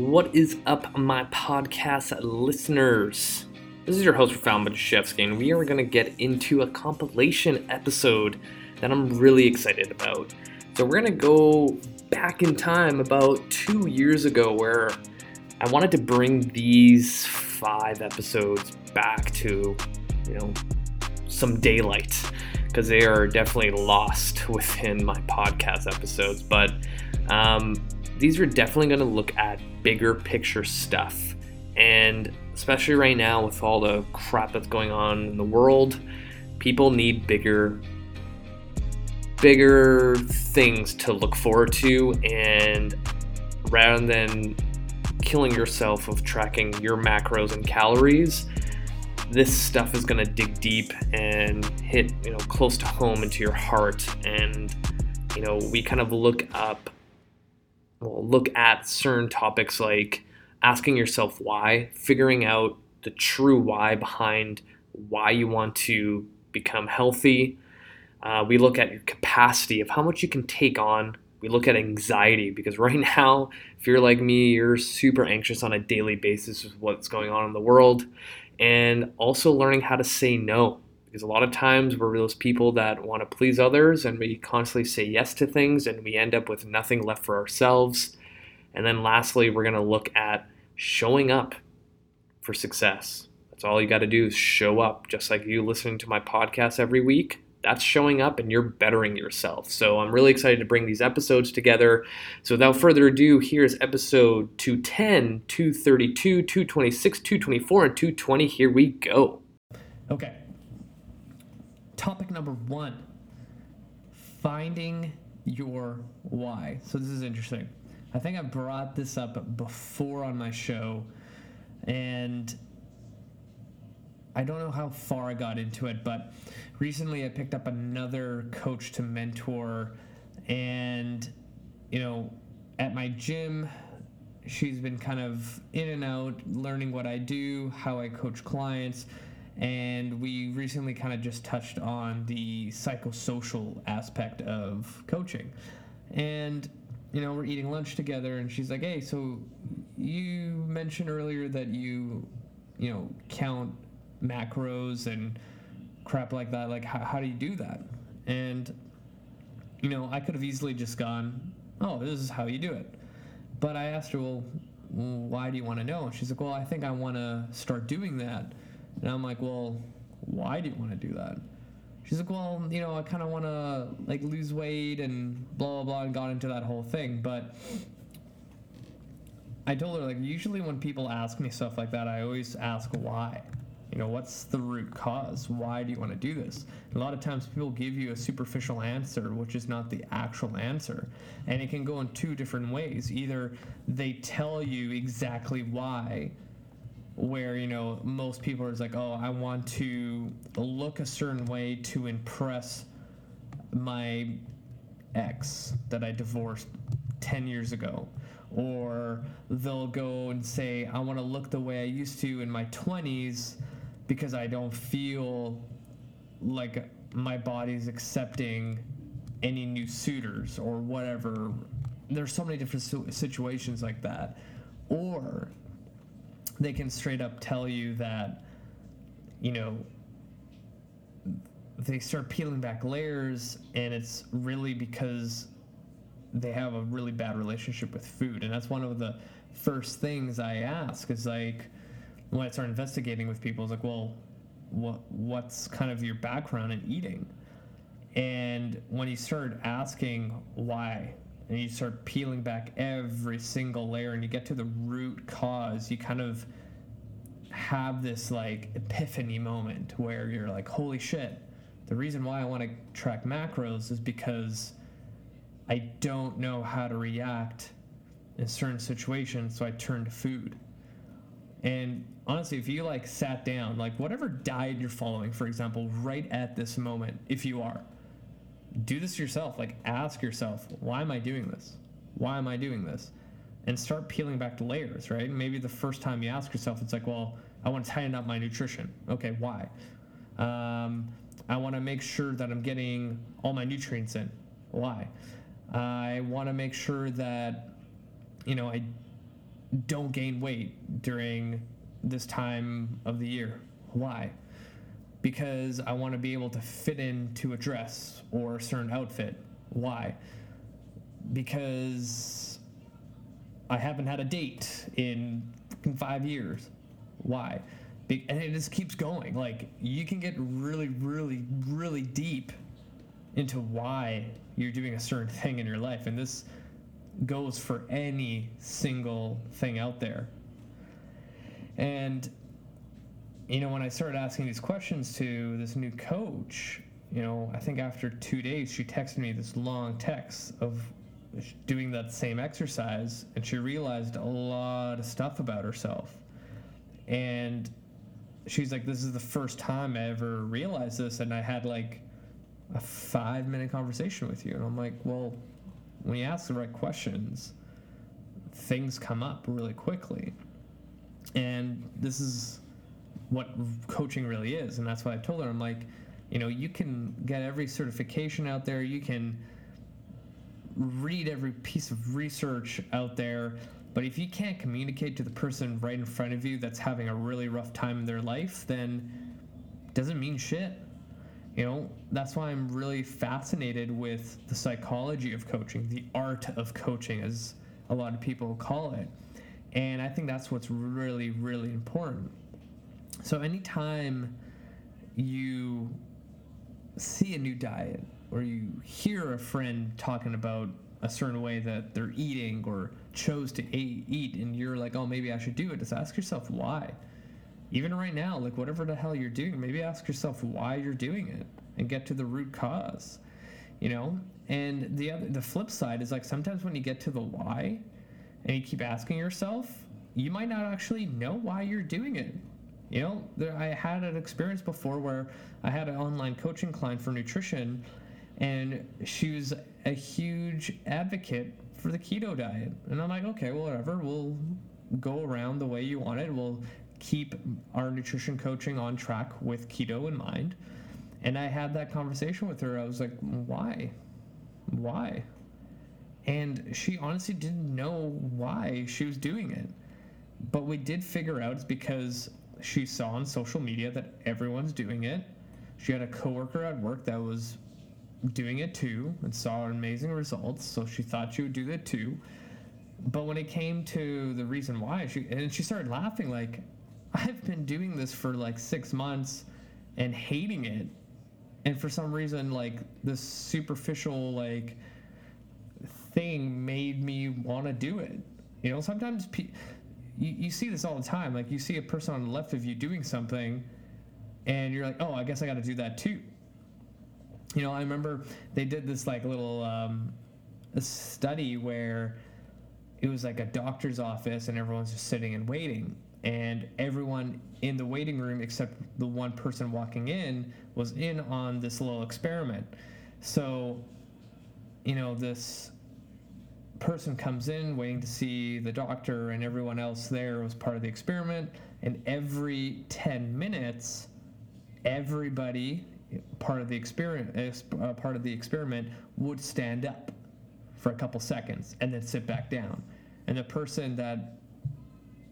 What is up, my podcast listeners? This is your host, Profound Bajashevsky, and we are going to get into a compilation episode that I'm really excited about. So, we're going to go back in time about two years ago where I wanted to bring these five episodes back to, you know, some daylight because they are definitely lost within my podcast episodes. But um, these are definitely going to look at bigger picture stuff. And especially right now, with all the crap that's going on in the world, people need bigger bigger things to look forward to and rather than killing yourself of tracking your macros and calories this stuff is going to dig deep and hit you know close to home into your heart and you know we kind of look up well, look at certain topics like asking yourself why, figuring out the true why behind why you want to become healthy. Uh, we look at your capacity of how much you can take on. We look at anxiety because right now, if you're like me, you're super anxious on a daily basis with what's going on in the world. And also learning how to say no because a lot of times we're those people that want to please others and we constantly say yes to things and we end up with nothing left for ourselves. And then lastly, we're going to look at showing up for success. That's all you got to do is show up. Just like you listening to my podcast every week, that's showing up and you're bettering yourself. So I'm really excited to bring these episodes together. So without further ado, here's episode 210, 232, 226, 224, and 220. Here we go. Okay topic number one finding your why. So, this is interesting. I think I brought this up before on my show, and I don't know how far I got into it, but recently I picked up another coach to mentor, and you know, at my gym, she's been kind of in and out, learning what I do, how I coach clients and we recently kind of just touched on the psychosocial aspect of coaching. And you know, we're eating lunch together, and she's like, "Hey, so you mentioned earlier that you, you know, count macros and crap like that. Like, how, how do you do that?" And you know, I could have easily just gone, "Oh, this is how you do it," but I asked her, "Well, why do you want to know?" And she's like, "Well, I think I want to start doing that." And I'm like, well, why do you want to do that? She's like, well, you know, I kind of want to like lose weight and blah blah blah, and got into that whole thing. But I told her like, usually when people ask me stuff like that, I always ask why. You know, what's the root cause? Why do you want to do this? a lot of times people give you a superficial answer, which is not the actual answer. And it can go in two different ways. Either they tell you exactly why, where you know most people are like oh i want to look a certain way to impress my ex that i divorced 10 years ago. Or they'll go and say i want to look the way i used to in my 20s because i don't feel like my body's accepting any new suitors or whatever. There's so many different situations like that. Or they can straight up tell you that, you know, they start peeling back layers, and it's really because they have a really bad relationship with food. And that's one of the first things I ask is like, when I start investigating with people, is like, well, what what's kind of your background in eating? And when you start asking why, and you start peeling back every single layer and you get to the root cause, you kind of have this like epiphany moment where you're like, holy shit, the reason why I want to track macros is because I don't know how to react in certain situations, so I turn to food. And honestly, if you like sat down, like whatever diet you're following, for example, right at this moment, if you are, do this yourself. Like, ask yourself, why am I doing this? Why am I doing this? And start peeling back the layers, right? Maybe the first time you ask yourself, it's like, well, I want to tighten up my nutrition. Okay, why? Um, I want to make sure that I'm getting all my nutrients in. Why? I want to make sure that, you know, I don't gain weight during this time of the year. Why? Because I want to be able to fit into a dress or a certain outfit. Why? Because I haven't had a date in five years. Why? Be- and it just keeps going. Like you can get really, really, really deep into why you're doing a certain thing in your life, and this goes for any single thing out there. And you know, when I started asking these questions to this new coach, you know, I think after two days, she texted me this long text of doing that same exercise, and she realized a lot of stuff about herself. And she's like, This is the first time I ever realized this, and I had like a five minute conversation with you. And I'm like, Well, when you ask the right questions, things come up really quickly. And this is what coaching really is. And that's why I told her, I'm like, you know, you can get every certification out there, you can read every piece of research out there, but if you can't communicate to the person right in front of you that's having a really rough time in their life, then doesn't mean shit. You know, that's why I'm really fascinated with the psychology of coaching, the art of coaching, as a lot of people call it. And I think that's what's really, really important. So, anytime you see a new diet or you hear a friend talking about a certain way that they're eating or chose to eat, and you're like, oh, maybe I should do it, just ask yourself why. Even right now, like whatever the hell you're doing, maybe ask yourself why you're doing it and get to the root cause. You know? And the other the flip side is like sometimes when you get to the why and you keep asking yourself, you might not actually know why you're doing it. You know, there, I had an experience before where I had an online coaching client for nutrition, and she was a huge advocate for the keto diet. And I'm like, okay, well, whatever. We'll go around the way you want it. We'll keep our nutrition coaching on track with keto in mind. And I had that conversation with her. I was like, why? Why? And she honestly didn't know why she was doing it. But we did figure out it's because she saw on social media that everyone's doing it. She had a coworker at work that was doing it too and saw amazing results, so she thought she would do that too. But when it came to the reason why, she and she started laughing like, I've been doing this for like six months and hating it, and for some reason, like this superficial like thing made me want to do it. You know, sometimes pe- you, you see this all the time. Like you see a person on the left of you doing something, and you're like, oh, I guess I got to do that too. You know, I remember they did this like little um, study where it was like a doctor's office and everyone's just sitting and waiting and everyone in the waiting room except the one person walking in was in on this little experiment so you know this person comes in waiting to see the doctor and everyone else there was part of the experiment and every 10 minutes everybody part of the experiment uh, part of the experiment would stand up for a couple seconds and then sit back down. And the person that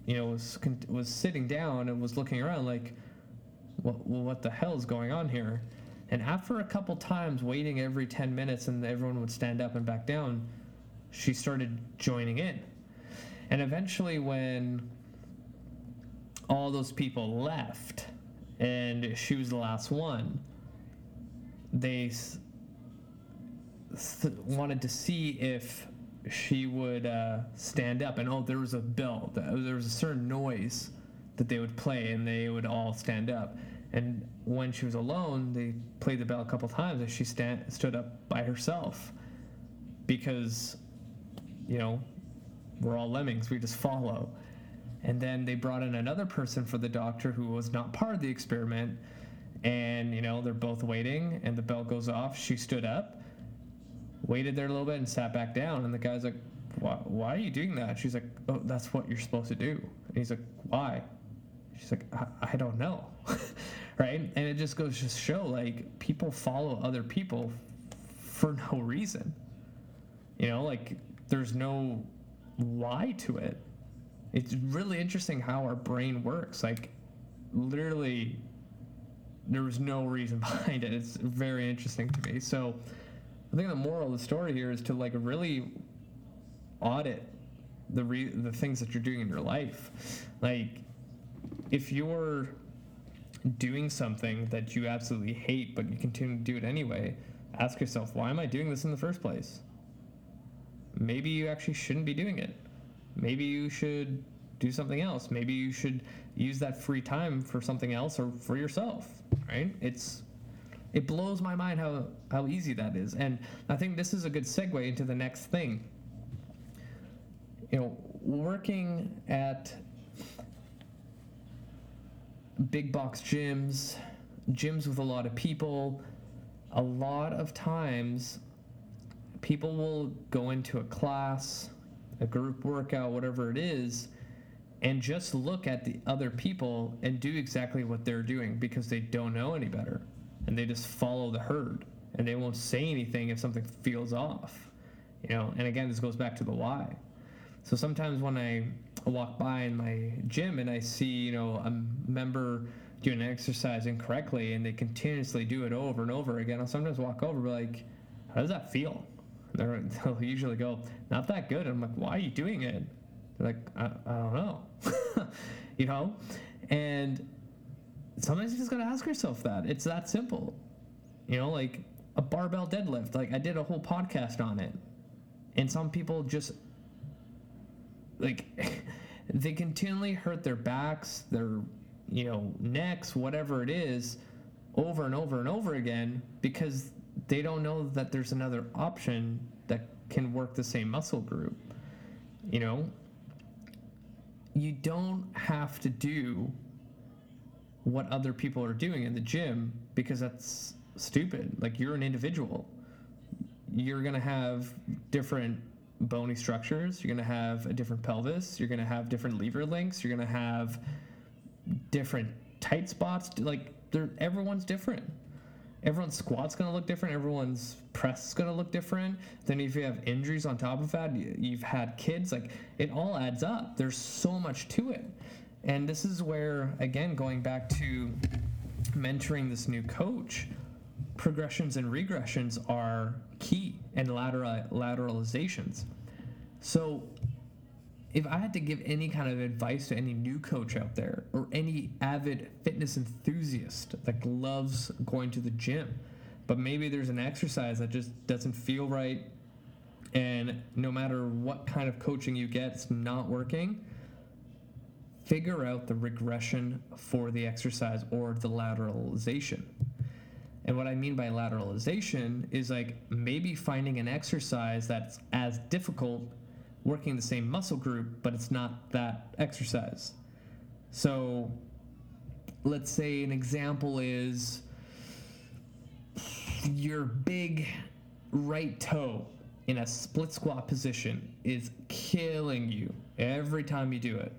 you know was was sitting down and was looking around like well, what the hell is going on here? And after a couple times waiting every 10 minutes and everyone would stand up and back down she started joining in. And eventually when all those people left and she was the last one they th- wanted to see if she would uh, stand up. And oh there was a bell there was a certain noise that they would play and they would all stand up. And when she was alone they played the bell a couple times and she stand, stood up by herself. Because you know we're all lemmings we just follow. And then they brought in another person for the doctor who was not part of the experiment. And you know they're both waiting and the bell goes off. She stood up waited there a little bit and sat back down. And the guy's like why, why are you doing that? She's like oh that's what you're supposed to do. And he's like why? She's like i, I don't know. Right? And it just goes to show like people follow other people for no reason. You know like there's no why to it It's really interesting how our brain works. Like, literally, there was no reason behind it. It's very interesting to me. So, I think the moral of the story here is to like really audit the re- the things that you're doing in your life. Like, if you're doing something that you absolutely hate, but you continue to do it anyway, ask yourself, why am I doing this in the first place? Maybe you actually shouldn't be doing it. Maybe you should do something else. Maybe you should use that free time for something else or for yourself, right? It's it blows my mind how how easy that is. And I think this is a good segue into the next thing. You know, working at big box gyms, gyms with a lot of people, a lot of times people will go into a class, a group workout, whatever it is, and just look at the other people and do exactly what they're doing because they don't know any better. And they just follow the herd and they won't say anything if something feels off. You know, and again, this goes back to the why. So sometimes when I walk by in my gym and I see, you know, a member doing an exercise incorrectly and they continuously do it over and over again, I'll sometimes walk over and be like, how does that feel? They're, they'll usually go, not that good. And I'm like, why are you doing it? They're like, I, I don't know. you know? And sometimes you just gotta ask yourself that. It's that simple. You know, like a barbell deadlift. Like I did a whole podcast on it. And some people just like they continually hurt their backs, their you know, necks, whatever it is, over and over and over again because they don't know that there's another option that can work the same muscle group. You know, you don't have to do what other people are doing in the gym because that's stupid. Like you're an individual. You're going to have different bony structures, you're going to have a different pelvis, you're going to have different lever lengths, you're going to have different tight spots. Like everyone's different everyone's squat's going to look different everyone's press is going to look different. Then if you have injuries on top of that you've had kids like it all adds up. There's so much to it. And this is where again going back to mentoring this new coach progressions and regressions are key and lateral lateralizations. So if I had to give any kind of advice to any new coach out there or any avid fitness enthusiast that loves going to the gym, but maybe there's an exercise that just doesn't feel right, and no matter what kind of coaching you get, it's not working, figure out the regression for the exercise or the lateralization. And what I mean by lateralization is like maybe finding an exercise that's as difficult working the same muscle group, but it's not that exercise. So let's say an example is your big right toe in a split squat position is killing you every time you do it,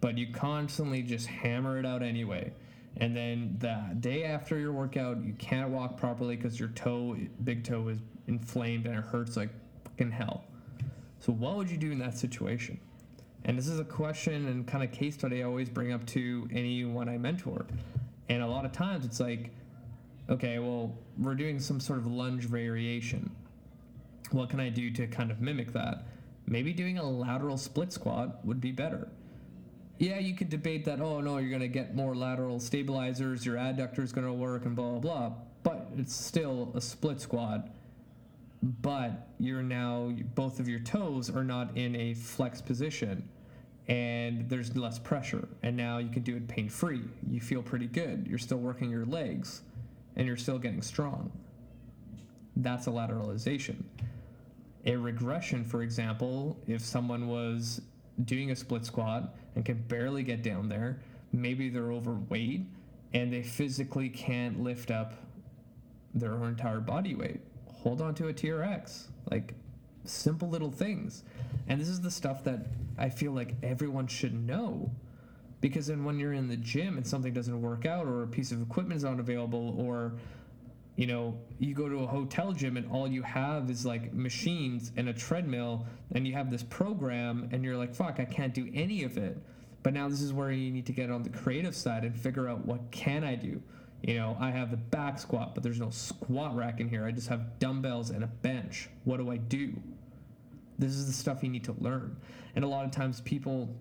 but you constantly just hammer it out anyway. And then the day after your workout, you can't walk properly because your toe, big toe, is inflamed and it hurts like fucking hell. So, what would you do in that situation? And this is a question and kind of case study I always bring up to anyone I mentor. And a lot of times it's like, okay, well, we're doing some sort of lunge variation. What can I do to kind of mimic that? Maybe doing a lateral split squat would be better. Yeah, you could debate that, oh no, you're going to get more lateral stabilizers, your adductor is going to work, and blah, blah, blah. But it's still a split squat but you're now both of your toes are not in a flex position and there's less pressure and now you can do it pain free you feel pretty good. You're still working your legs and you're still getting strong. That's a lateralization. A regression for example if someone was doing a split squat and can barely get down there maybe they're overweight and they physically can't lift up their entire body weight hold on to a TRX. Like simple little things. And this is the stuff that I feel like everyone should know. Because then when you're in the gym and something doesn't work out or a piece of equipment is not available or you know, you go to a hotel gym and all you have is like machines and a treadmill, and you have this program, and you're like, fuck, I can't do any of it. But now this is where you need to get on the creative side and figure out what can I do. You know, I have the back squat, but there's no squat rack in here. I just have dumbbells and a bench. What do I do? This is the stuff you need to learn. And a lot of times people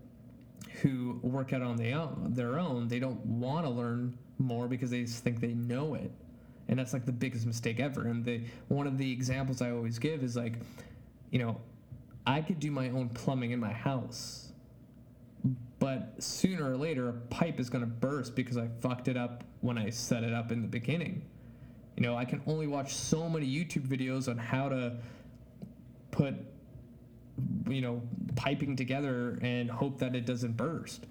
who work out on their own, their own they don't want to learn more because they just think they know it. And that's like the biggest mistake ever. And the one of the examples I always give is like, you know, I could do my own plumbing in my house. But sooner or later a pipe is going to burst because I fucked it up when I set it up in the beginning. You know, I can only watch so many YouTube videos on how to put you know, piping together and hope that it doesn't burst.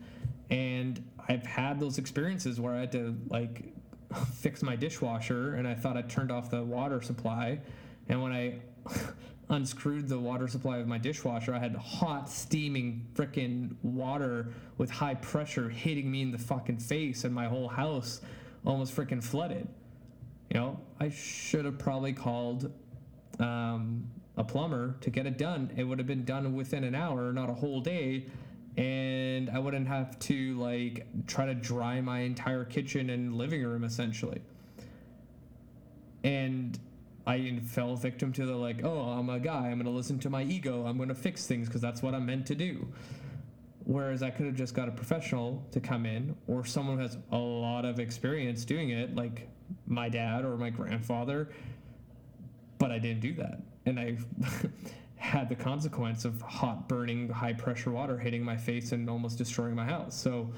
And I've had those experiences where I had to like fix my dishwasher and I thought I turned off the water supply. And when I unscrewed the water supply of my dishwasher, I had hot, steaming freaking water with high pressure hitting me in the fucking face, and my whole house almost freaking flooded. You know, I should have probably called um, a plumber to get it done. It would have been done within an hour, not a whole day. And I wouldn't have to like try to dry my entire kitchen and living room essentially. And I fell victim to the like, oh, I'm a guy. I'm going to listen to my ego. I'm going to fix things because that's what I'm meant to do. Whereas I could have just got a professional to come in or someone who has a lot of experience doing it, like my dad or my grandfather. But I didn't do that and I had the consequence of hot burning high pressure water hitting my face and almost destroying my house. So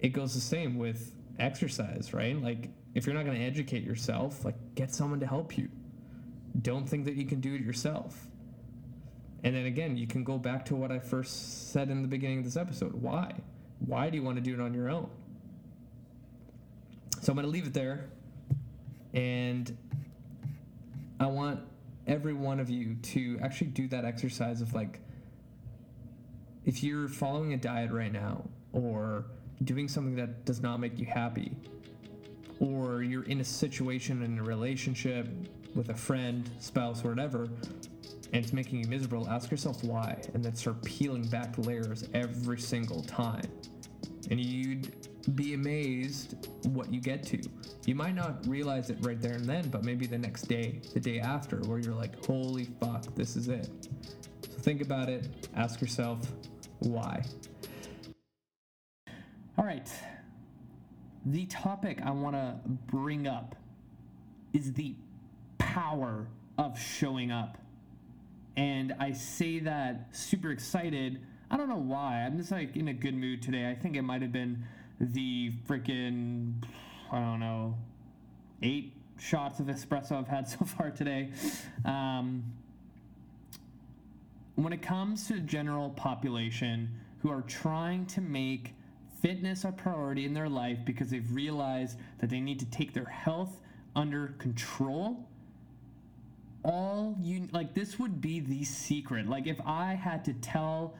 it goes the same with exercise, right? Like if you're not going to educate yourself, like get someone to help you. Don't think that you can do it yourself. And then again, you can go back to what I first said in the beginning of this episode. Why? Why do you want to do it on your own? So I'm going to leave it there. And I want every one of you to actually do that exercise of like if you're following a diet right now or doing something that does not make you happy or you're in a situation in a relationship with a friend, spouse, whatever, and it's making you miserable, ask yourself why, and then start peeling back layers every single time. And you'd be amazed what you get to. You might not realize it right there and then, but maybe the next day, the day after, where you're like, holy fuck, this is it. So think about it, ask yourself why. All right. The topic I want to bring up is the power of showing up. And I say that super excited. I don't know why. I'm just like in a good mood today. I think it might have been the freaking I don't know eight shots of espresso I've had so far today. Um, when it comes to the general population who are trying to make fitness a priority in their life because they've realized that they need to take their health under control all you like this would be the secret like if i had to tell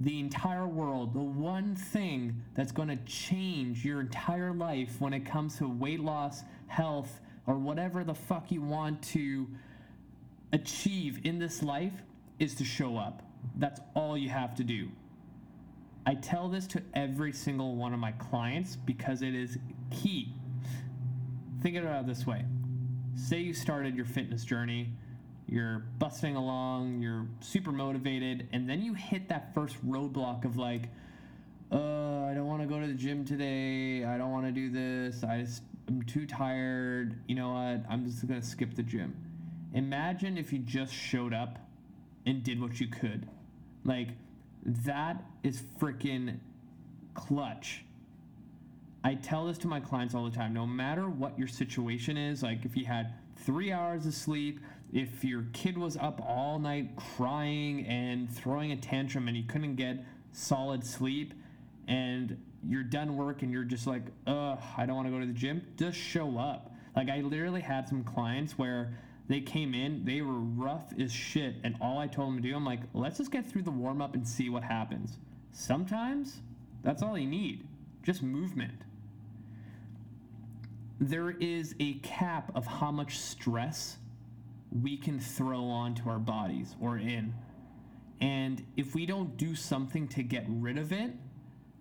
the entire world, the one thing that's going to change your entire life when it comes to weight loss, health, or whatever the fuck you want to achieve in this life is to show up. That's all you have to do. I tell this to every single one of my clients because it is key. Think about it this way say you started your fitness journey you're busting along, you're super motivated, and then you hit that first roadblock of like, uh, I don't want to go to the gym today. I don't want to do this. I just, I'm too tired. You know what? I'm just going to skip the gym. Imagine if you just showed up and did what you could. Like, that is freaking clutch. I tell this to my clients all the time. No matter what your situation is, like if you had three hours of sleep, if your kid was up all night crying and throwing a tantrum and you couldn't get solid sleep and you're done work and you're just like, ugh, I don't want to go to the gym, just show up. Like I literally had some clients where they came in, they were rough as shit, and all I told them to do, I'm like, let's just get through the warm up and see what happens. Sometimes that's all you need, just movement. There is a cap of how much stress we can throw onto our bodies or in. And if we don't do something to get rid of it,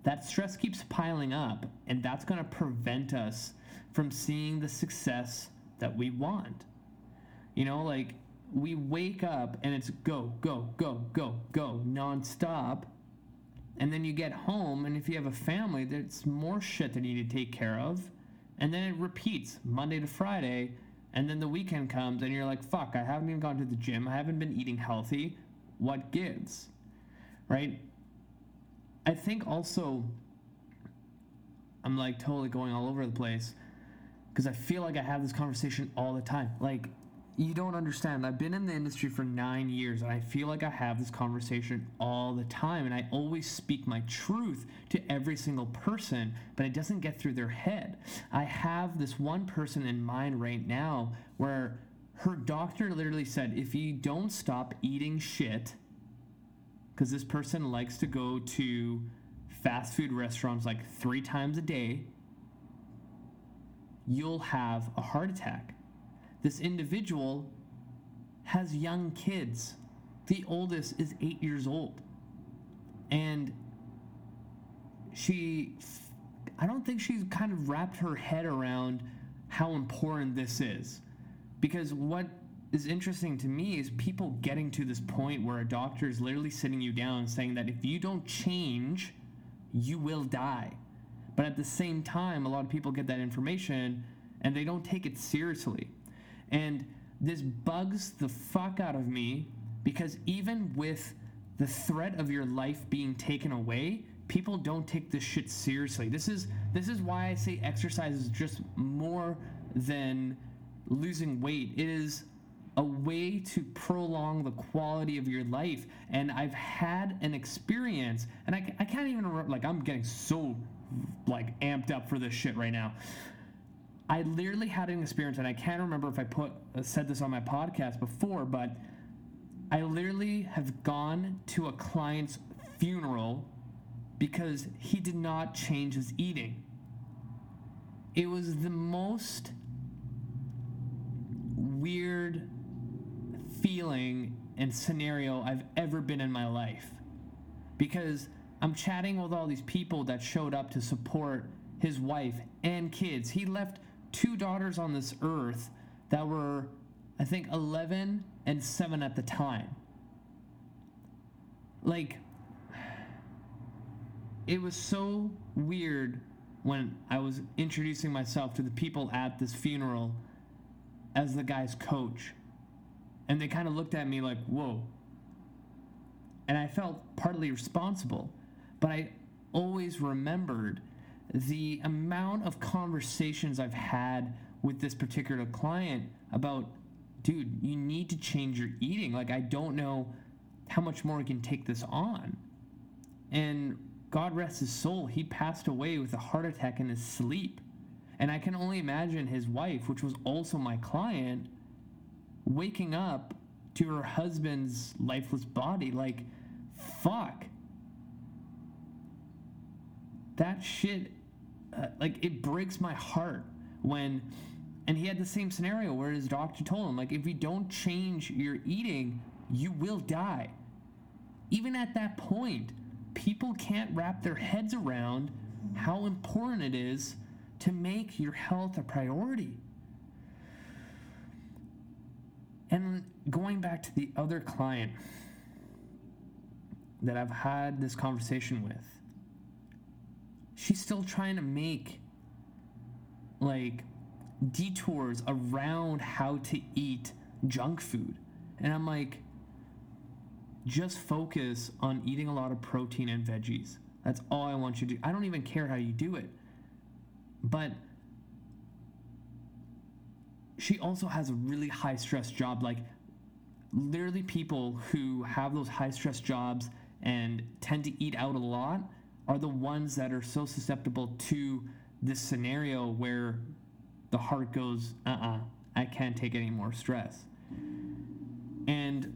that stress keeps piling up, and that's going to prevent us from seeing the success that we want. You know, like we wake up and it's go, go, go, go, go, nonstop. And then you get home, and if you have a family, there's more shit that you need to take care of. And then it repeats Monday to Friday. And then the weekend comes, and you're like, fuck, I haven't even gone to the gym. I haven't been eating healthy. What gives? Right? I think also, I'm like totally going all over the place because I feel like I have this conversation all the time. Like, you don't understand. I've been in the industry for nine years and I feel like I have this conversation all the time. And I always speak my truth to every single person, but it doesn't get through their head. I have this one person in mind right now where her doctor literally said, if you don't stop eating shit, because this person likes to go to fast food restaurants like three times a day, you'll have a heart attack. This individual has young kids. The oldest is eight years old. And she, I don't think she's kind of wrapped her head around how important this is. Because what is interesting to me is people getting to this point where a doctor is literally sitting you down saying that if you don't change, you will die. But at the same time, a lot of people get that information and they don't take it seriously. And this bugs the fuck out of me because even with the threat of your life being taken away, people don't take this shit seriously. This is this is why I say exercise is just more than losing weight. It is a way to prolong the quality of your life. And I've had an experience, and I, I can't even remember, like, I'm getting so, like, amped up for this shit right now. I literally had an experience, and I can't remember if I put uh, said this on my podcast before, but I literally have gone to a client's funeral because he did not change his eating. It was the most weird feeling and scenario I've ever been in my life. Because I'm chatting with all these people that showed up to support his wife and kids. He left two daughters on this earth that were, I think, 11 and 7 at the time. Like, it was so weird when I was introducing myself to the people at this funeral as the guy's coach. And they kind of looked at me like, whoa. And I felt partly responsible. But I always remembered the amount of conversations I've had with this particular client about, dude, you need to change your eating. Like, I don't know how much more I can take this on. And God rest his soul, he passed away with a heart attack in his sleep. And I can only imagine his wife, which was also my client, waking up to her husband's lifeless body. Like, fuck. That shit, uh, like, it breaks my heart when. And he had the same scenario where his doctor told him, like, if you don't change your eating, you will die. Even at that point, people can't wrap their heads around how important it is to make your health a priority. And going back to the other client that I've had this conversation with, she's still trying to make like detours around how to eat junk food. And I'm like, just focus on eating a lot of protein and veggies. That's all I want you to do. I don't even care how you do it. But she also has a really high stress job. Like, literally, people who have those high stress jobs and tend to eat out a lot are the ones that are so susceptible to this scenario where the heart goes, uh uh-uh, uh I can't take any more stress. And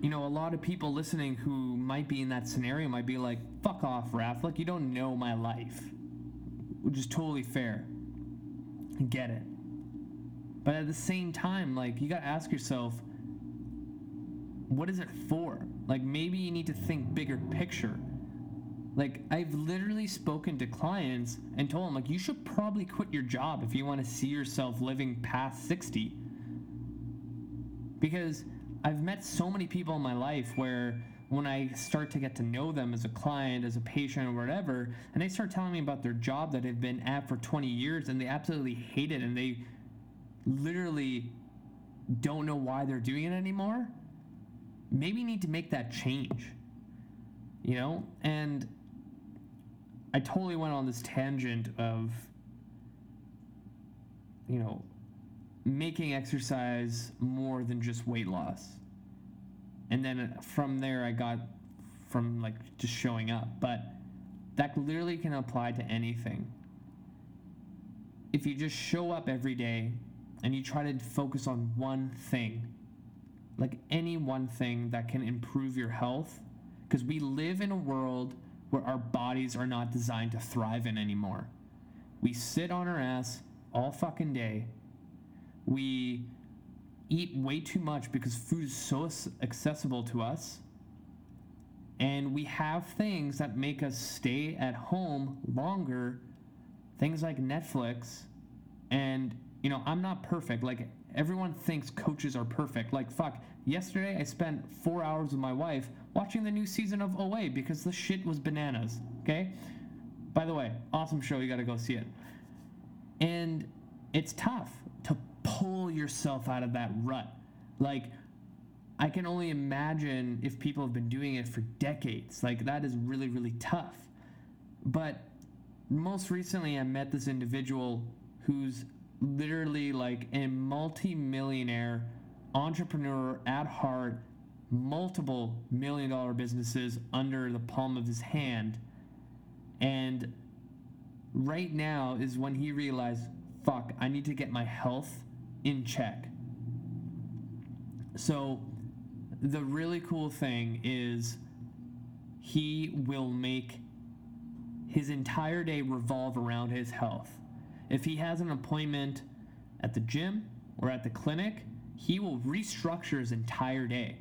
you know, a lot of people listening who might be in that scenario might be like, fuck off, Raph. Like, you don't know my life. which is totally fair. I get it. But at the same time, like, you gotta ask yourself, what is it for? Like, maybe you need to think bigger picture. Like, I've literally spoken to clients and told them, like, you should probably quit your job if you wanna see yourself living past 60. Because I've met so many people in my life where when I start to get to know them as a client, as a patient, or whatever, and they start telling me about their job that they've been at for 20 years and they absolutely hate it and they literally don't know why they're doing it anymore, maybe need to make that change. You know? And I totally went on this tangent of, you know, making exercise more than just weight loss and then from there I got from like just showing up. But that literally can apply to anything. If you just show up every day and you try to focus on one thing, like any one thing that can improve your health, because we live in a world where our bodies are not designed to thrive in anymore. We sit on our ass all fucking day. We eat way too much because food is so accessible to us. And we have things that make us stay at home longer, things like Netflix. And, you know, I'm not perfect. Like, everyone thinks coaches are perfect. Like, fuck, yesterday I spent four hours with my wife watching the new season of OA because the shit was bananas, okay? By the way, awesome show. You gotta go see it. And it's tough to pull yourself out of that rut. Like, I can only imagine if people have been doing it for decades. Like, that is really, really tough. But most recently, I met this individual who's literally like a multi-millionaire entrepreneur at heart, multiple million dollar businesses under the palm of his hand. And right now is when he realized, fuck, I need to get my health in check. So, the really cool thing is he will make his entire day revolve around his health. If he has an appointment at the gym or at the clinic, he will restructure his entire day.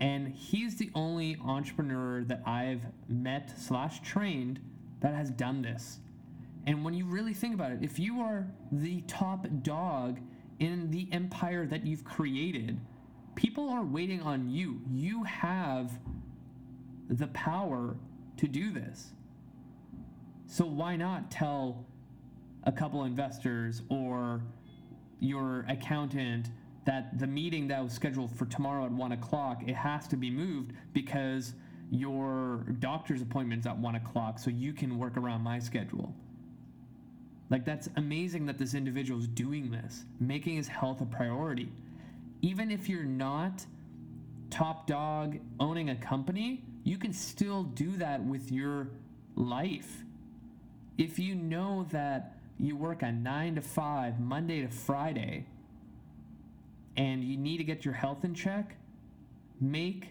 And he's the only entrepreneur that I've met slash trained that has done this. And when you really think about it, if you are the top dog in the empire that you've created, people are waiting on you. You have the power to do this. So why not tell a couple investors or your accountant that the meeting that was scheduled for tomorrow at one o'clock it has to be moved because your doctor's appointment's at one o'clock so you can work around my schedule like, that's amazing that this individual is doing this, making his health a priority. Even if you're not top dog owning a company, you can still do that with your life. If you know that you work a nine to five, Monday to Friday, and you need to get your health in check, make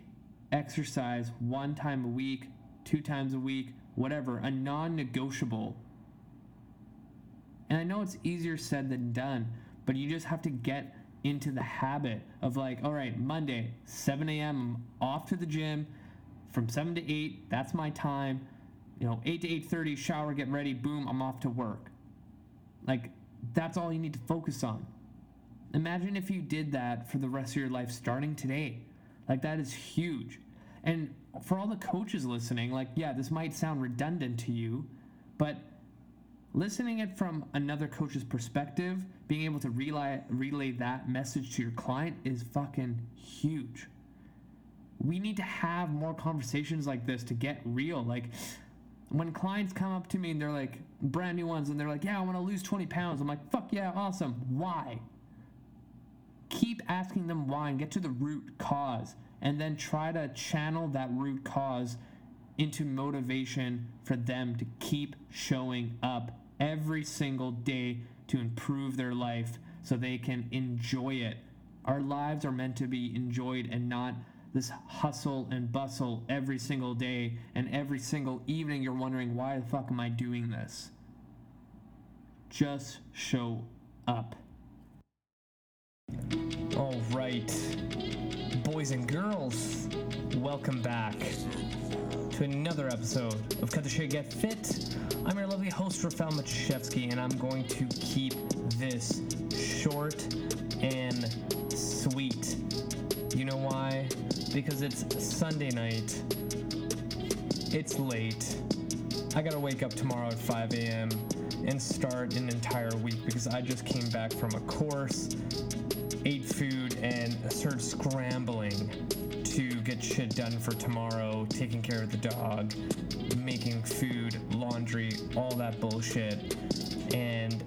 exercise one time a week, two times a week, whatever, a non negotiable and I know it's easier said than done, but you just have to get into the habit of like, all right, Monday, 7 a.m., I'm off to the gym. From 7 to 8, that's my time. You know, 8 to 8:30, shower, get ready, boom, I'm off to work. Like, that's all you need to focus on. Imagine if you did that for the rest of your life starting today. Like, that is huge. And for all the coaches listening, like, yeah, this might sound redundant to you, but listening it from another coach's perspective, being able to relay relay that message to your client is fucking huge. We need to have more conversations like this to get real. Like when clients come up to me and they're like brand new ones and they're like, "Yeah, I want to lose 20 pounds." I'm like, "Fuck yeah, awesome. Why?" Keep asking them why and get to the root cause and then try to channel that root cause into motivation for them to keep showing up every single day to improve their life so they can enjoy it. Our lives are meant to be enjoyed and not this hustle and bustle every single day and every single evening you're wondering why the fuck am I doing this? Just show up. All right, boys and girls, welcome back to another episode of Cut the Shit Get Fit. I'm your lovely host, Rafael Machevsky, and I'm going to keep this short and sweet. You know why? Because it's Sunday night. It's late. I gotta wake up tomorrow at 5 a.m. and start an entire week because I just came back from a course, ate food, and started scrambling to get shit done for tomorrow, taking care of the dog, making food, laundry, all that bullshit. And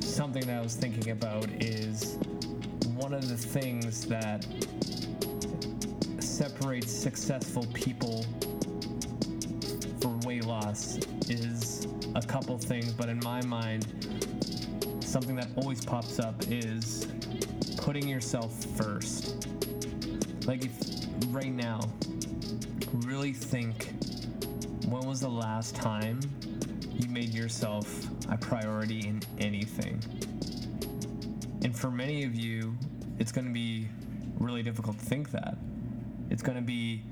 something that I was thinking about is one of the things that separates successful people for weight loss is a couple things, but in my mind, something that always pops up is putting yourself first. Like, if right now, really think when was the last time you made yourself a priority in anything? And for many of you, it's going to be really difficult to think that. It's going to be,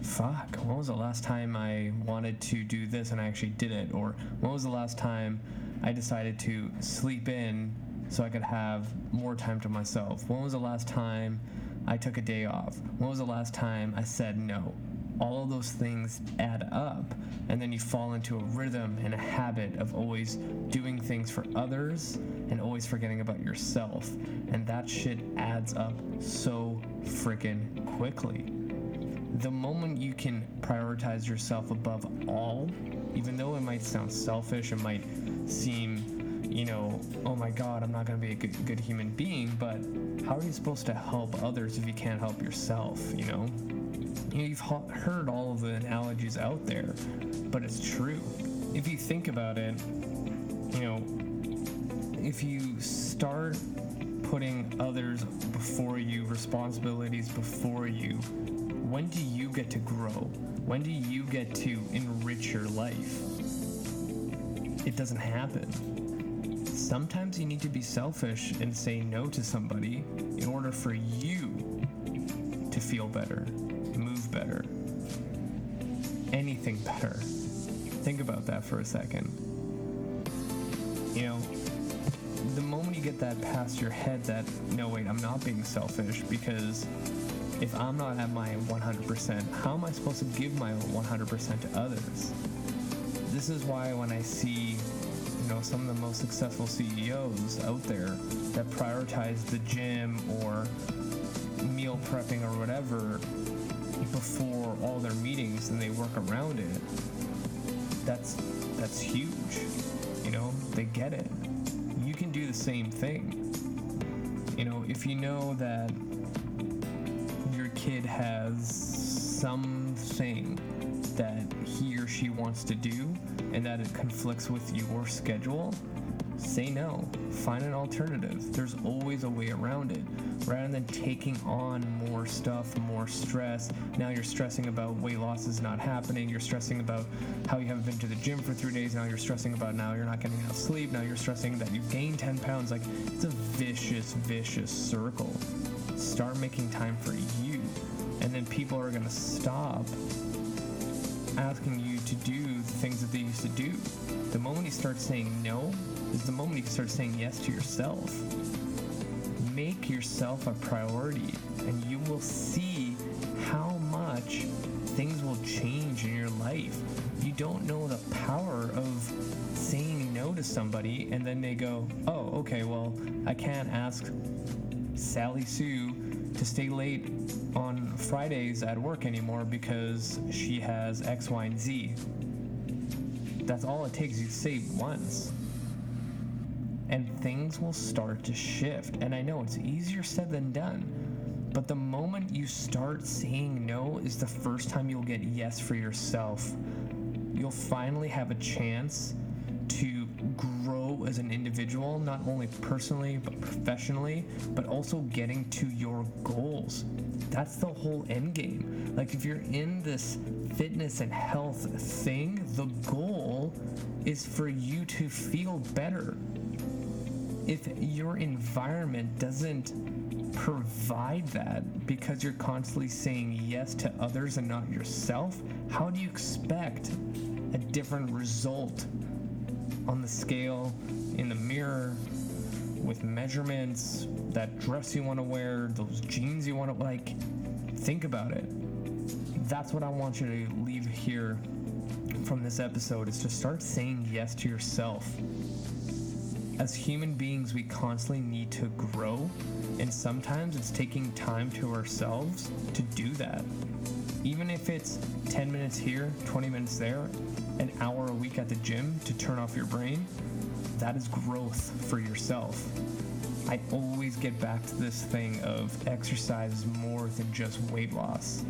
fuck, when was the last time I wanted to do this and I actually did it? Or when was the last time I decided to sleep in so I could have more time to myself? When was the last time I took a day off? When was the last time I said no? All of those things add up, and then you fall into a rhythm and a habit of always doing things for others and always forgetting about yourself. And that shit adds up so freaking quickly. The moment you can prioritize yourself above all, even though it might sound selfish, it might seem, you know, oh my god, I'm not gonna be a good, good human being, but how are you supposed to help others if you can't help yourself? You know, you've heard all of the analogies out there, but it's true. If you think about it, you know, if you start putting others before you, responsibilities before you, when do you get to grow? When do you get to enrich your life? It doesn't happen. Sometimes you need to be selfish and say no to somebody in order for you to feel better, move better, anything better. Think about that for a second. You know, the moment you get that past your head that, no, wait, I'm not being selfish because if I'm not at my 100%, how am I supposed to give my 100% to others? This is why when I see, know, some of the most successful CEOs out there that prioritize the gym or meal prepping or whatever before all their meetings and they work around it, that's that's huge. You know, they get it. You can do the same thing. You know, if you know that your kid has something that he or she wants to do and that it conflicts with your schedule, say no. Find an alternative. There's always a way around it. Rather than taking on more stuff, more stress, now you're stressing about weight loss is not happening. You're stressing about how you haven't been to the gym for three days. Now you're stressing about now you're not getting enough sleep. Now you're stressing that you've gained 10 pounds. Like, it's a vicious, vicious circle. Start making time for you. And then people are going to stop asking you to do the things that they used to do. The moment you start saying no is the moment you start saying yes to yourself. Make yourself a priority, and you will see how much things will change in your life. You don't know the power of saying no to somebody, and then they go, Oh, okay, well, I can't ask Sally Sue to stay late on Fridays at work anymore because she has X, Y, and Z. That's all it takes. You say once. And things will start to shift. And I know it's easier said than done. But the moment you start saying no is the first time you'll get yes for yourself. You'll finally have a chance to grow as an individual, not only personally, but professionally, but also getting to your goals. That's the whole end game. Like, if you're in this fitness and health thing, the goal is for you to feel better. if your environment doesn't provide that because you're constantly saying yes to others and not yourself, how do you expect a different result on the scale, in the mirror, with measurements, that dress you want to wear, those jeans you want to like? Think about it. That's what I want you to leave here from this episode is to start saying yes to yourself as human beings, we constantly need to grow, and sometimes it's taking time to ourselves to do that. Even if it's 10 minutes here, 20 minutes there, an hour a week at the gym to turn off your brain, that is growth for yourself. I always get back to this thing of exercise is more than just weight loss.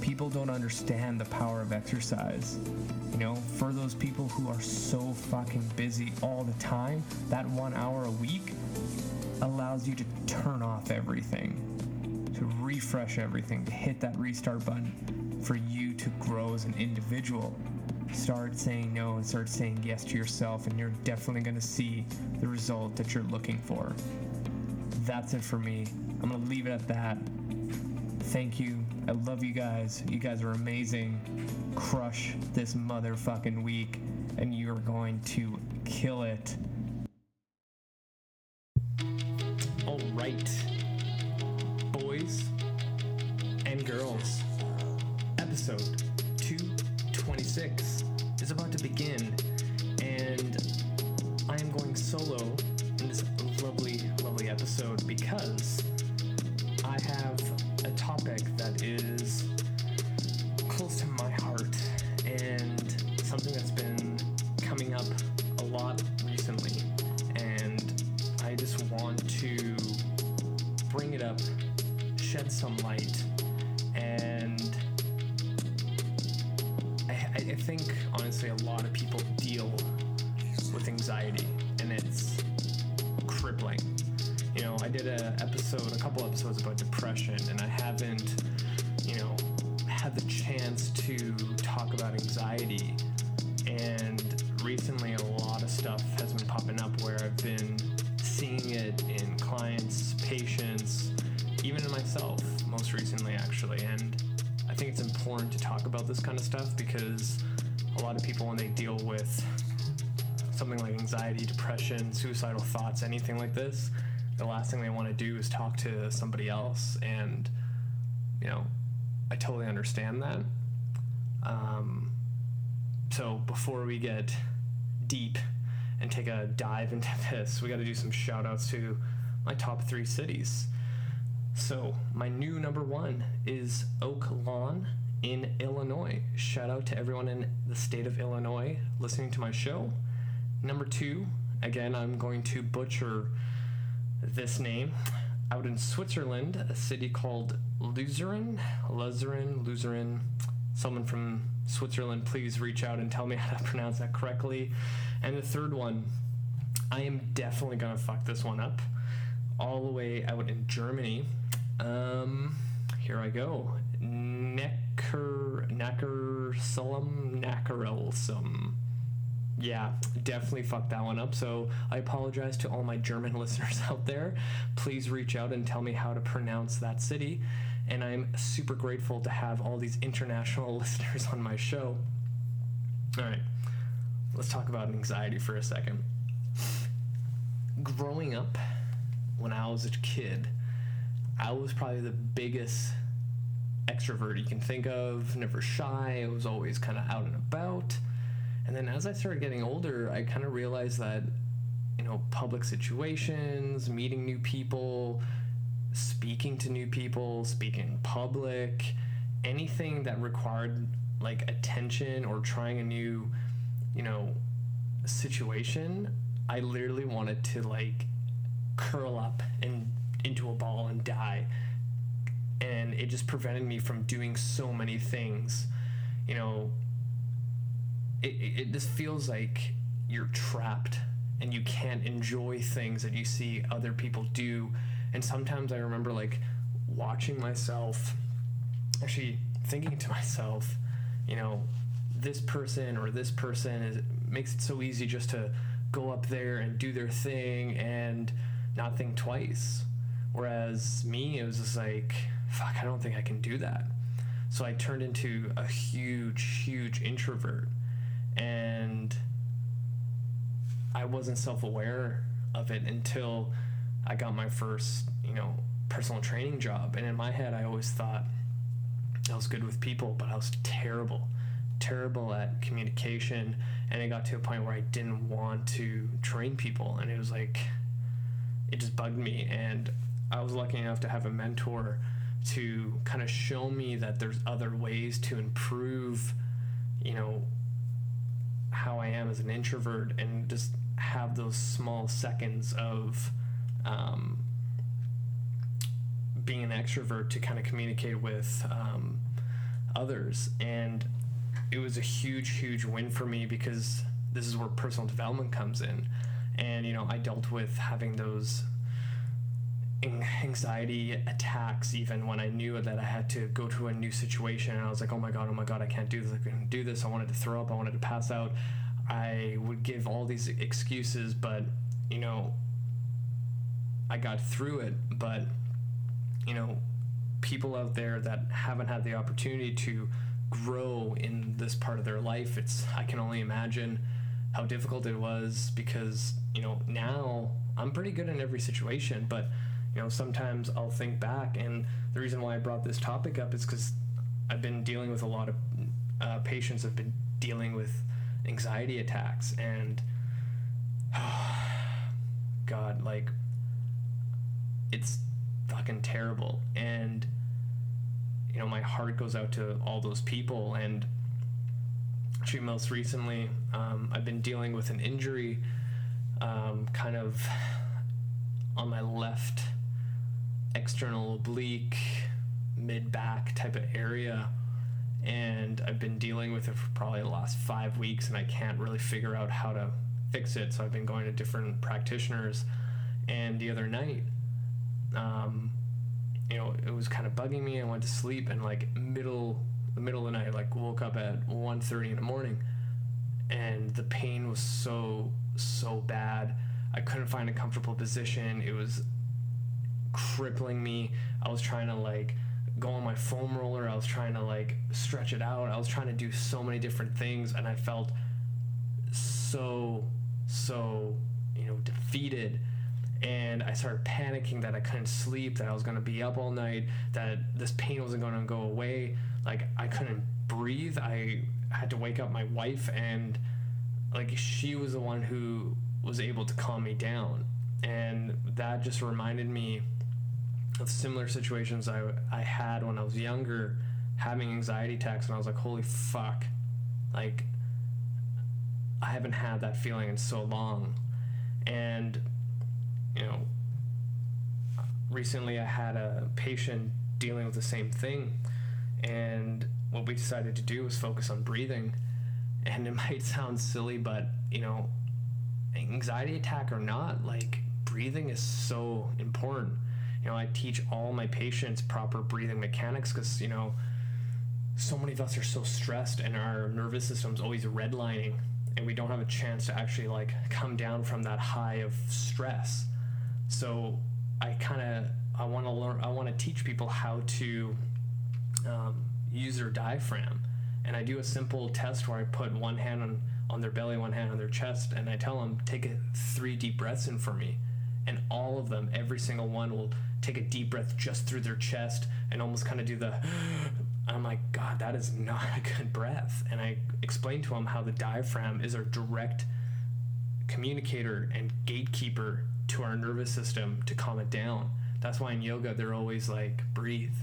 People don't understand the power of exercise. You know, for those people who are so fucking busy all the time, that one hour a week allows you to turn off everything, to refresh everything, to hit that restart button for you to grow as an individual. Start saying no and start saying yes to yourself, and you're definitely going to see the result that you're looking for. That's it for me. I'm going to leave it at that. Thank you. I love you guys. You guys are amazing. Crush this motherfucking week, and you're going to kill it. All right, girls, episode 226 suicidal thoughts, anything like this, the last thing they want to do is talk to somebody else. And you know i totally understand that. Um, so before we get deep and take a dive into this we got to do some shout outs to my top three cities. So my new number one is oak lawn in illinois. Shout out to everyone in the state of illinois listening to my show. Number two again i'm going to butcher this name out in Switzerland, a city called Luzern. Luzern, Luzern. Someone from Switzerland, please reach out and tell me how to pronounce that correctly. And the third one, I am definitely gonna fuck this one up. All the way out in Germany. Um, here I go. Necker, Neckarsulm, Neckarelsum yeah, definitely fucked that one up. So I apologize to all my German listeners out there. Please reach out and tell me how to pronounce that city. And I'm super grateful to have all these international listeners on my show. All right, let's talk about anxiety for a second. Growing up, when I was a kid, I was probably the biggest extrovert you can think of, never shy, I was always kind of out and about and then as I started getting older, I kind of realized that, you know, public situations, meeting new people, speaking to new people, speaking in public, anything that required like attention or trying a new, you know, situation, I literally wanted to like curl up and into a ball and die. And it just prevented me from doing so many things. You know, it, it just feels like you're trapped and you can't enjoy things that you see other people do. And sometimes I remember like watching myself, actually thinking to myself, you know, this person or this person is makes it so easy just to go up there and do their thing and not think twice. Whereas me, it was just like, fuck, I don't think I can do that. So I turned into a huge, huge introvert. And I wasn't self aware of it until I got my first, you know, personal training job. And in my head, I always thought I was good with people, but I was terrible, terrible at communication. And it got to a point where I didn't want to train people. And it was like, it just bugged me. And I was lucky enough to have a mentor to kind of show me that there's other ways to improve, you know, how I am as an introvert and just have those small seconds of um, being an extrovert to kind of communicate with um, others. And it was a huge, huge win for me because this is where personal development comes in. And, you know, I dealt with having those anxiety attacks even when I knew that I had to go to a new situation and I was like, oh my god, oh my god, I can't do this, I can't do this. I wanted to throw up, I wanted to pass out. I would give all these excuses, but you know, I got through it. But you know, people out there that haven't had the opportunity to grow in this part of their life, it's I can only imagine how difficult it was because you know now I'm pretty good in every situation, but you know, sometimes I'll think back, and the reason why I brought this topic up is because I've been dealing with a lot of uh, patients have been dealing with anxiety attacks, and God, like it's fucking terrible, and you know, my heart goes out to all those people, and actually, most recently, um, I've been dealing with an injury, um, kind of on my left external oblique, mid back type of area. And I've been dealing with it for probably the last five weeks, and I can't really figure out how to fix it. So I've been going to different practitioners. And the other night, um, you know, it was kind of bugging me. I went to sleep, and like middle the middle of the night, like woke up at 1.30 in the morning, and the pain was so so bad. I couldn't find a comfortable position. It was crippling me. I was trying to like go on my foam roller. I was trying to like stretch it out. I was trying to do so many different things and I felt so so, you know, defeated and I started panicking that I couldn't sleep, that I was going to be up all night, that this pain wasn't going to go away. Like I couldn't breathe. I had to wake up my wife and like she was the one who was able to calm me down. And that just reminded me of similar situations I, I had when I was younger, having anxiety attacks, and I was like, holy fuck, like, I haven't had that feeling in so long. And, you know, recently I had a patient dealing with the same thing, and what we decided to do was focus on breathing. And it might sound silly, but, you know, anxiety attack or not, like, breathing is so important you know, I teach all my patients proper breathing mechanics because, you know, so many of us are so stressed and our nervous system's always redlining and we don't have a chance to actually like come down from that high of stress. So I kind of I want to learn I want to teach people how to um, use their diaphragm and I do a simple test where I put one hand on on their belly, one hand on their chest, and I tell them take a, three deep breaths in for me, and all of them, every single one will take a deep breath just through their chest and almost kind of do the I'm like, God, that is not a good breath. And I explained to him how the diaphragm is our direct communicator and gatekeeper to our nervous system to calm it down. That's why in yoga they're always like, breathe.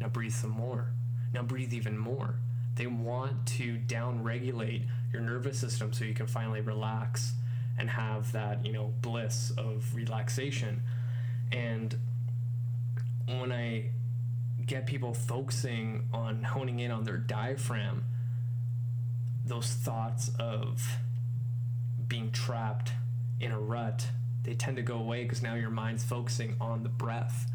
Now breathe some more. Now breathe even more. They want to down regulate your nervous system so you can finally relax and have that, you know, bliss of relaxation. And when I get people focusing on honing in on their diaphragm, those thoughts of being trapped in a rut, they tend to go away because now your mind's focusing on the breath.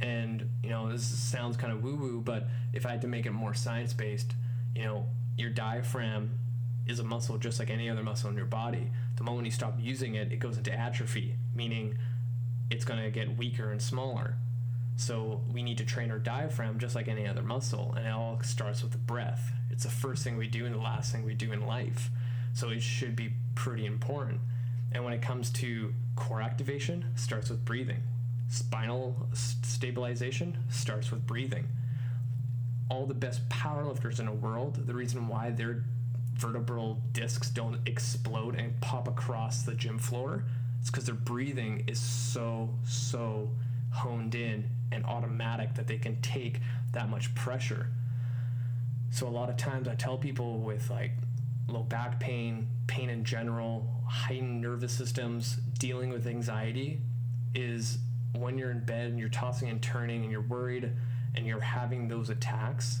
And, you know, this sounds kind of woo woo, but if I had to make it more science based, you know, your diaphragm is a muscle just like any other muscle in your body. The moment you stop using it, it goes into atrophy, meaning it's going to get weaker and smaller. So we need to train our diaphragm just like any other muscle, and it all starts with the breath. It's the first thing we do and the last thing we do in life. So it should be pretty important. And when it comes to core activation, starts with breathing. Spinal stabilization starts with breathing. All the best powerlifters in the world, the reason why their vertebral discs don't explode and pop across the gym floor, it's because their breathing is so, so honed in and automatic that they can take that much pressure. So a lot of times I tell people with like low back pain, pain in general, heightened nervous systems, dealing with anxiety is when you're in bed and you're tossing and turning and you're worried and you're having those attacks,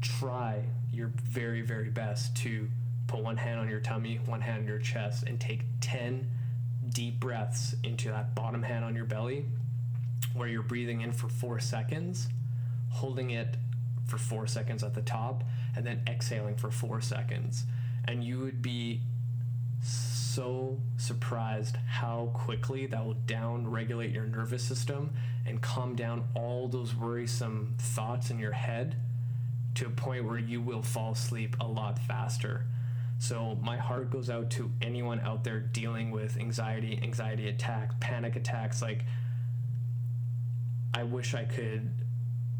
try your very, very best to put one hand on your tummy, one hand on your chest, and take 10 deep breaths into that bottom hand on your belly where you're breathing in for four seconds, holding it for four seconds at the top, and then exhaling for four seconds. And you would be so surprised how quickly that will down regulate your nervous system and calm down all those worrisome thoughts in your head to a point where you will fall asleep a lot faster. So my heart goes out to anyone out there dealing with anxiety, anxiety attacks, panic attacks. Like, I wish I could,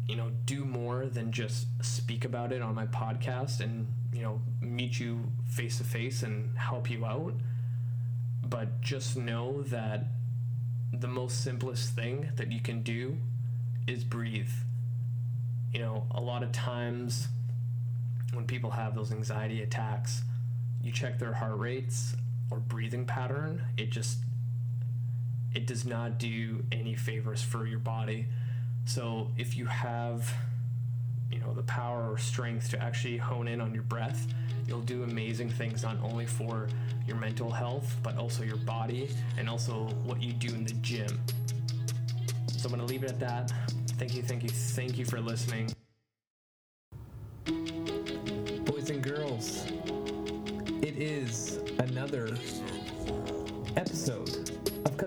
you know, do more than just speak about it on my podcast and, you know, meet you face to face and help you out. But just know that the most simplest thing that you can do is breathe. You know, a lot of times when people have those anxiety attacks, you check their heart rates or breathing pattern, it just it does not do any favors for your body. So if you have you know the power or strength to actually hone in on your breath, you'll do amazing things not only for your mental health but also your body and also what you do in the gym. So I'm going to leave it at that. Thank you, thank you, thank you for listening.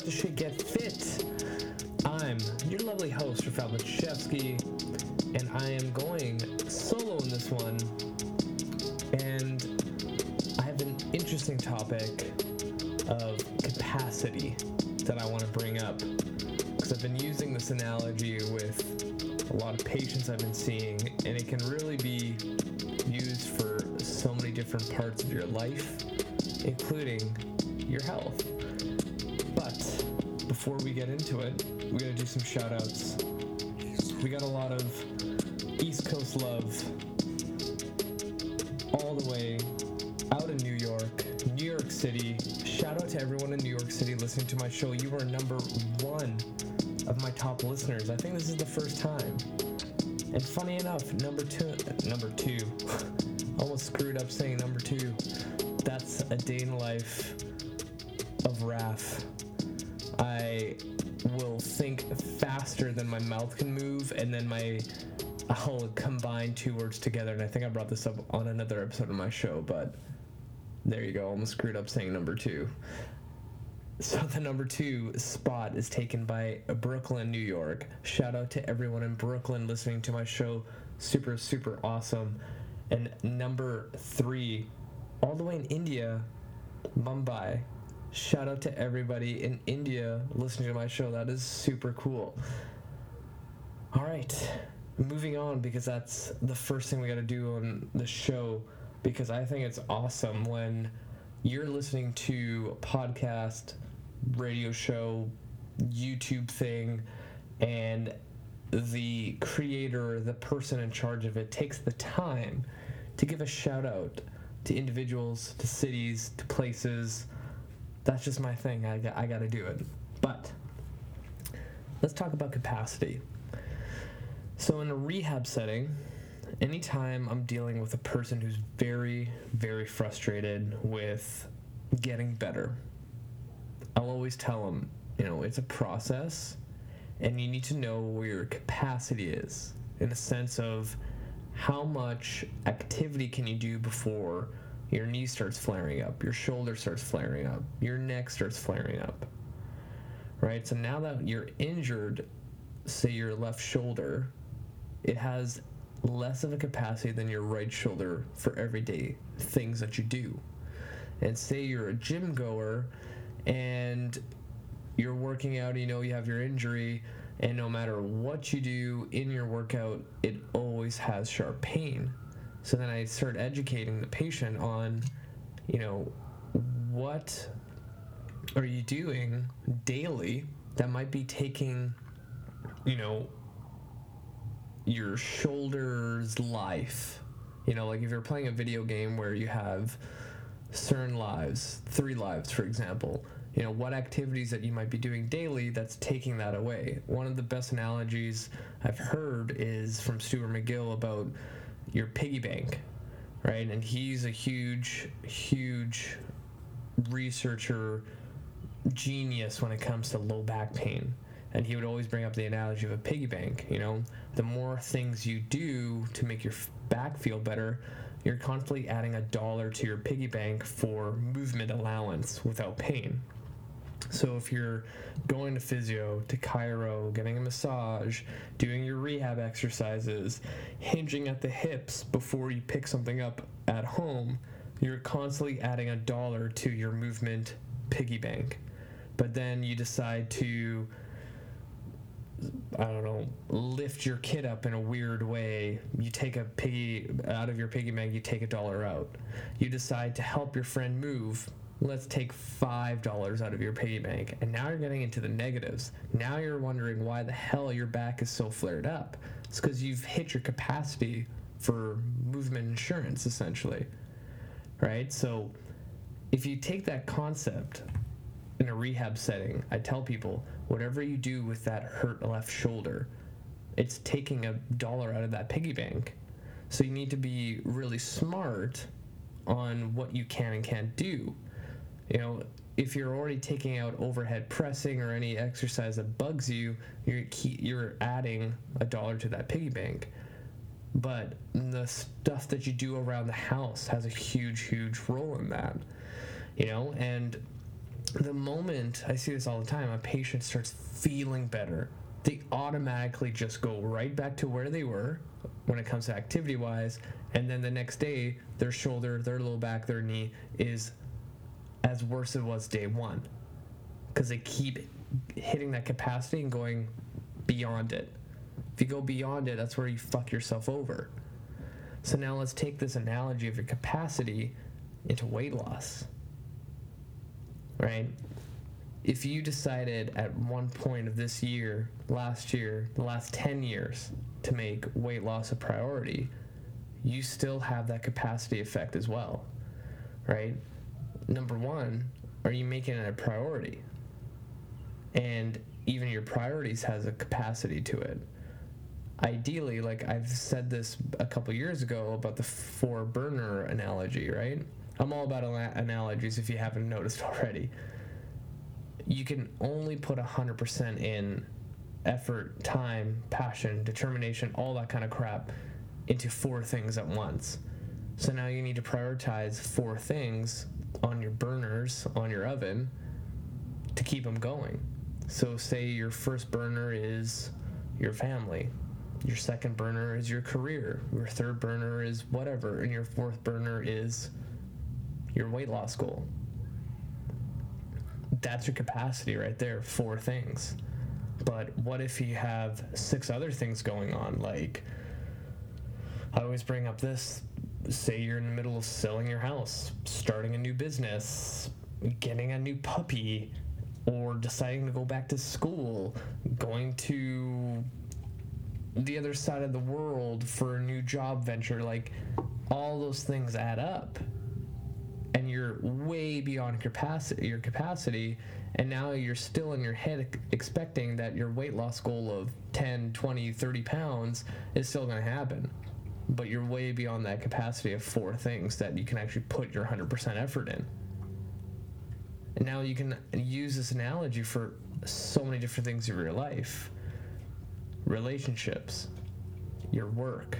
Cut Shit Get Fit. I'm your lovely host, Rafal Machevsky, and I am going solo in this one. And I have an interesting topic of capacity that I want to bring up. Because I've been using this analogy with a lot of patients I've been seeing, and it can really be used for so many different parts of your life, including your health. Before we get into it, we gotta do some shout outs. We got a lot of East Coast love all the way out in New York, New York City. Shout out to everyone in New York City listening to my show. You are number one of my top listeners. I think this is the first time. And funny enough, number two, number two, almost screwed up saying number two. That's a day in life of Raf. I will think faster than my mouth can move, and then my oh, I'll combine two words together. And I think I brought this up on another episode of my show, but there you go. Almost screwed up saying number two. So the number two spot is taken by Brooklyn, New York. Shout out to everyone in Brooklyn listening to my show. Super, super awesome. And number three, all the way in India, Mumbai. Shout out to everybody in India listening to my show. That is super cool. All right, moving on because that's the first thing we got to do on the show because I think it's awesome when you're listening to a podcast, radio show, YouTube thing, and the creator, the person in charge of it, takes the time to give a shout out to individuals, to cities, to places. That's just my thing. I, got- I got to do it. But let's talk about capacity. So, in a rehab setting, anytime I'm dealing with a person who's very, very frustrated with getting better, I'll always tell them, you know, it's a process and you need to know where your capacity is in the sense of how much activity can you do before your knee starts flaring up, your shoulder starts flaring up, your neck starts flaring up. Right? So now that you're injured, say your left shoulder, it has less of a capacity than your right shoulder for everyday things that you do. And say you're a gym goer and you're working out, you know, you have your injury, and no matter what you do in your workout, it always has sharp pain. So then I start educating the patient on, you know, what are you doing daily that might be taking, you know, your shoulder's life. You know, like if you're playing a video game where you have certain lives, three lives, for example, you know, what activities that you might be doing daily that's taking that away. One of the best analogies I've heard is from Stuart McGill about your piggy bank, right? And he's a huge, huge researcher genius when it comes to low back pain and he would always bring up the analogy of a piggy bank. You know, the more things you do to make your back feel better, you're constantly adding a dollar to your piggy bank for movement allowance without pain. So if you're going to physio, to chiro, getting a massage, doing your rehab exercises, hinging at the hips before you pick something up at home, you're constantly adding a dollar to your movement piggy bank. But then you decide to I don't know, lift your kid up in a weird way. You take a piggy out of your piggy bank, you take a dollar out. You decide to help your friend move. Let's take five dollars out of your piggy bank. And now you're getting into the negatives. Now you're wondering why the hell your back is so flared up. It's because you've hit your capacity for movement insurance, essentially. Right? So if you take that concept in a rehab setting, I tell people whatever you do with that hurt left shoulder, it's taking a dollar out of that piggy bank. So you need to be really smart on what you can and can't do. You know, if you're already taking out overhead pressing or any exercise that bugs you, you're you're adding a dollar to that piggy bank. But the stuff that you do around the house has a huge, huge role in that. You know, and the moment I see this all the time, a patient starts feeling better, they automatically just go right back to where they were when it comes to activity wise. And then the next day, their shoulder, their low back, their knee is as worse it was day one. Because they keep hitting that capacity and going beyond it. If you go beyond it, that's where you fuck yourself over. So now let's take this analogy of your capacity into weight loss right? If you decided at one point of this year, last year, the last 10 years to make weight loss a priority, you still have that capacity effect as well, right? Number one, are you making it a priority? And even your priorities has a capacity to it. Ideally, like I've said this a couple years ago about the four burner analogy, right? I'm all about analogies if you haven't noticed already. You can only put 100% in effort, time, passion, determination, all that kind of crap into four things at once. So now you need to prioritize four things on your burners, on your oven, to keep them going. So, say your first burner is your family, your second burner is your career, your third burner is whatever, and your fourth burner is your weight loss goal. That's your capacity right there, four things. But what if you have six other things going on? Like, I always bring up this say you're in the middle of selling your house, starting a new business, getting a new puppy, or deciding to go back to school, going to the other side of the world for a new job venture. Like, all those things add up and you're way beyond capacity your capacity and now you're still in your head expecting that your weight loss goal of 10 20 30 pounds is still going to happen but you're way beyond that capacity of four things that you can actually put your 100% effort in. And now you can use this analogy for so many different things of your life. Relationships your work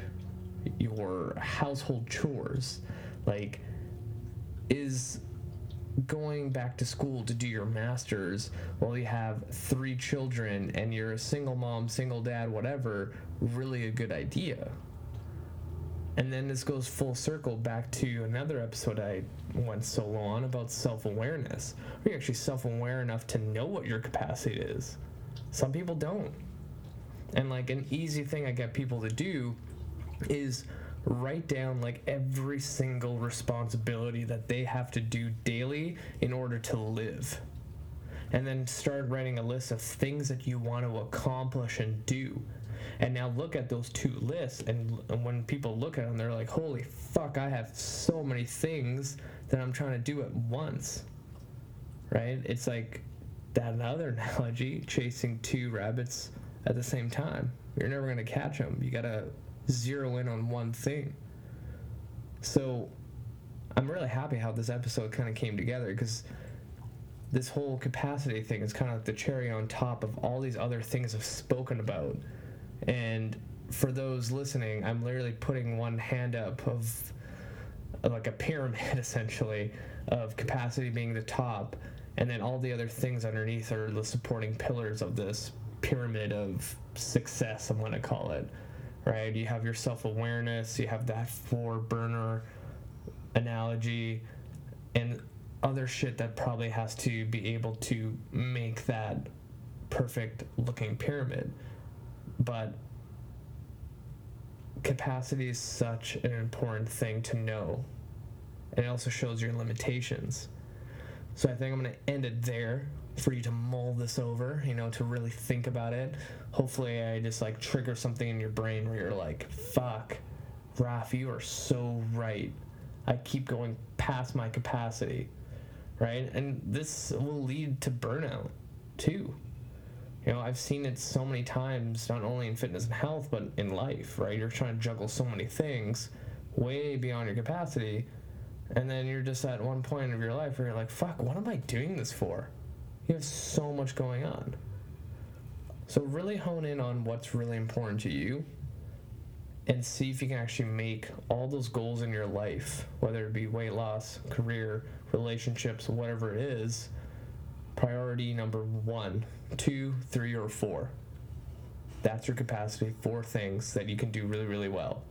your household chores. Like is going back to school to do your masters while you have three children and you're a single mom, single dad, whatever, really a good idea? And then this goes full circle back to another episode I went solo on about self awareness. Are you actually self aware enough to know what your capacity is? Some people don't. And like an easy thing I get people to do is write down like every single responsibility that they have to do daily in order to live. And then start writing a list of things that you want to accomplish and do. And now look at those two lists, and, and when people look at them, they're like, holy fuck, I have so many things that I'm trying to do at once. Right? It's like that other analogy chasing two rabbits at the same time. You're never going to catch them. You got to zero in on one thing. So I'm really happy how this episode kind of came together because this whole capacity thing is kind of like the cherry on top of all these other things I've spoken about. And for those listening, I'm literally putting one hand up of, like a pyramid essentially of capacity being the top and then all the other things underneath are the supporting pillars of this pyramid of success i'm going to call it right? You have your self-awareness you have that four burner analogy and other shit that probably has to be able to make that perfect looking pyramid but capacity is such an important thing to know and it also shows your limitations so I think I'm going to end it there for you to mull this over, you know, to really think about it. Hopefully, I just like trigger something in your brain where you're like, fuck, Raf, you are so right. I keep going past my capacity, right? And this will lead to burnout too. You know, I've seen it so many times, not only in fitness and health, but in life, right? You're trying to juggle so many things way beyond your capacity and then you're just at one point of your life where you're like, fuck, what am I doing this for? You have so much going on. So, really hone in on what's really important to you and see if you can actually make all those goals in your life, whether it be weight loss, career, relationships, whatever it is, priority number one, two, three, or four. That's your capacity, four things that you can do really, really well.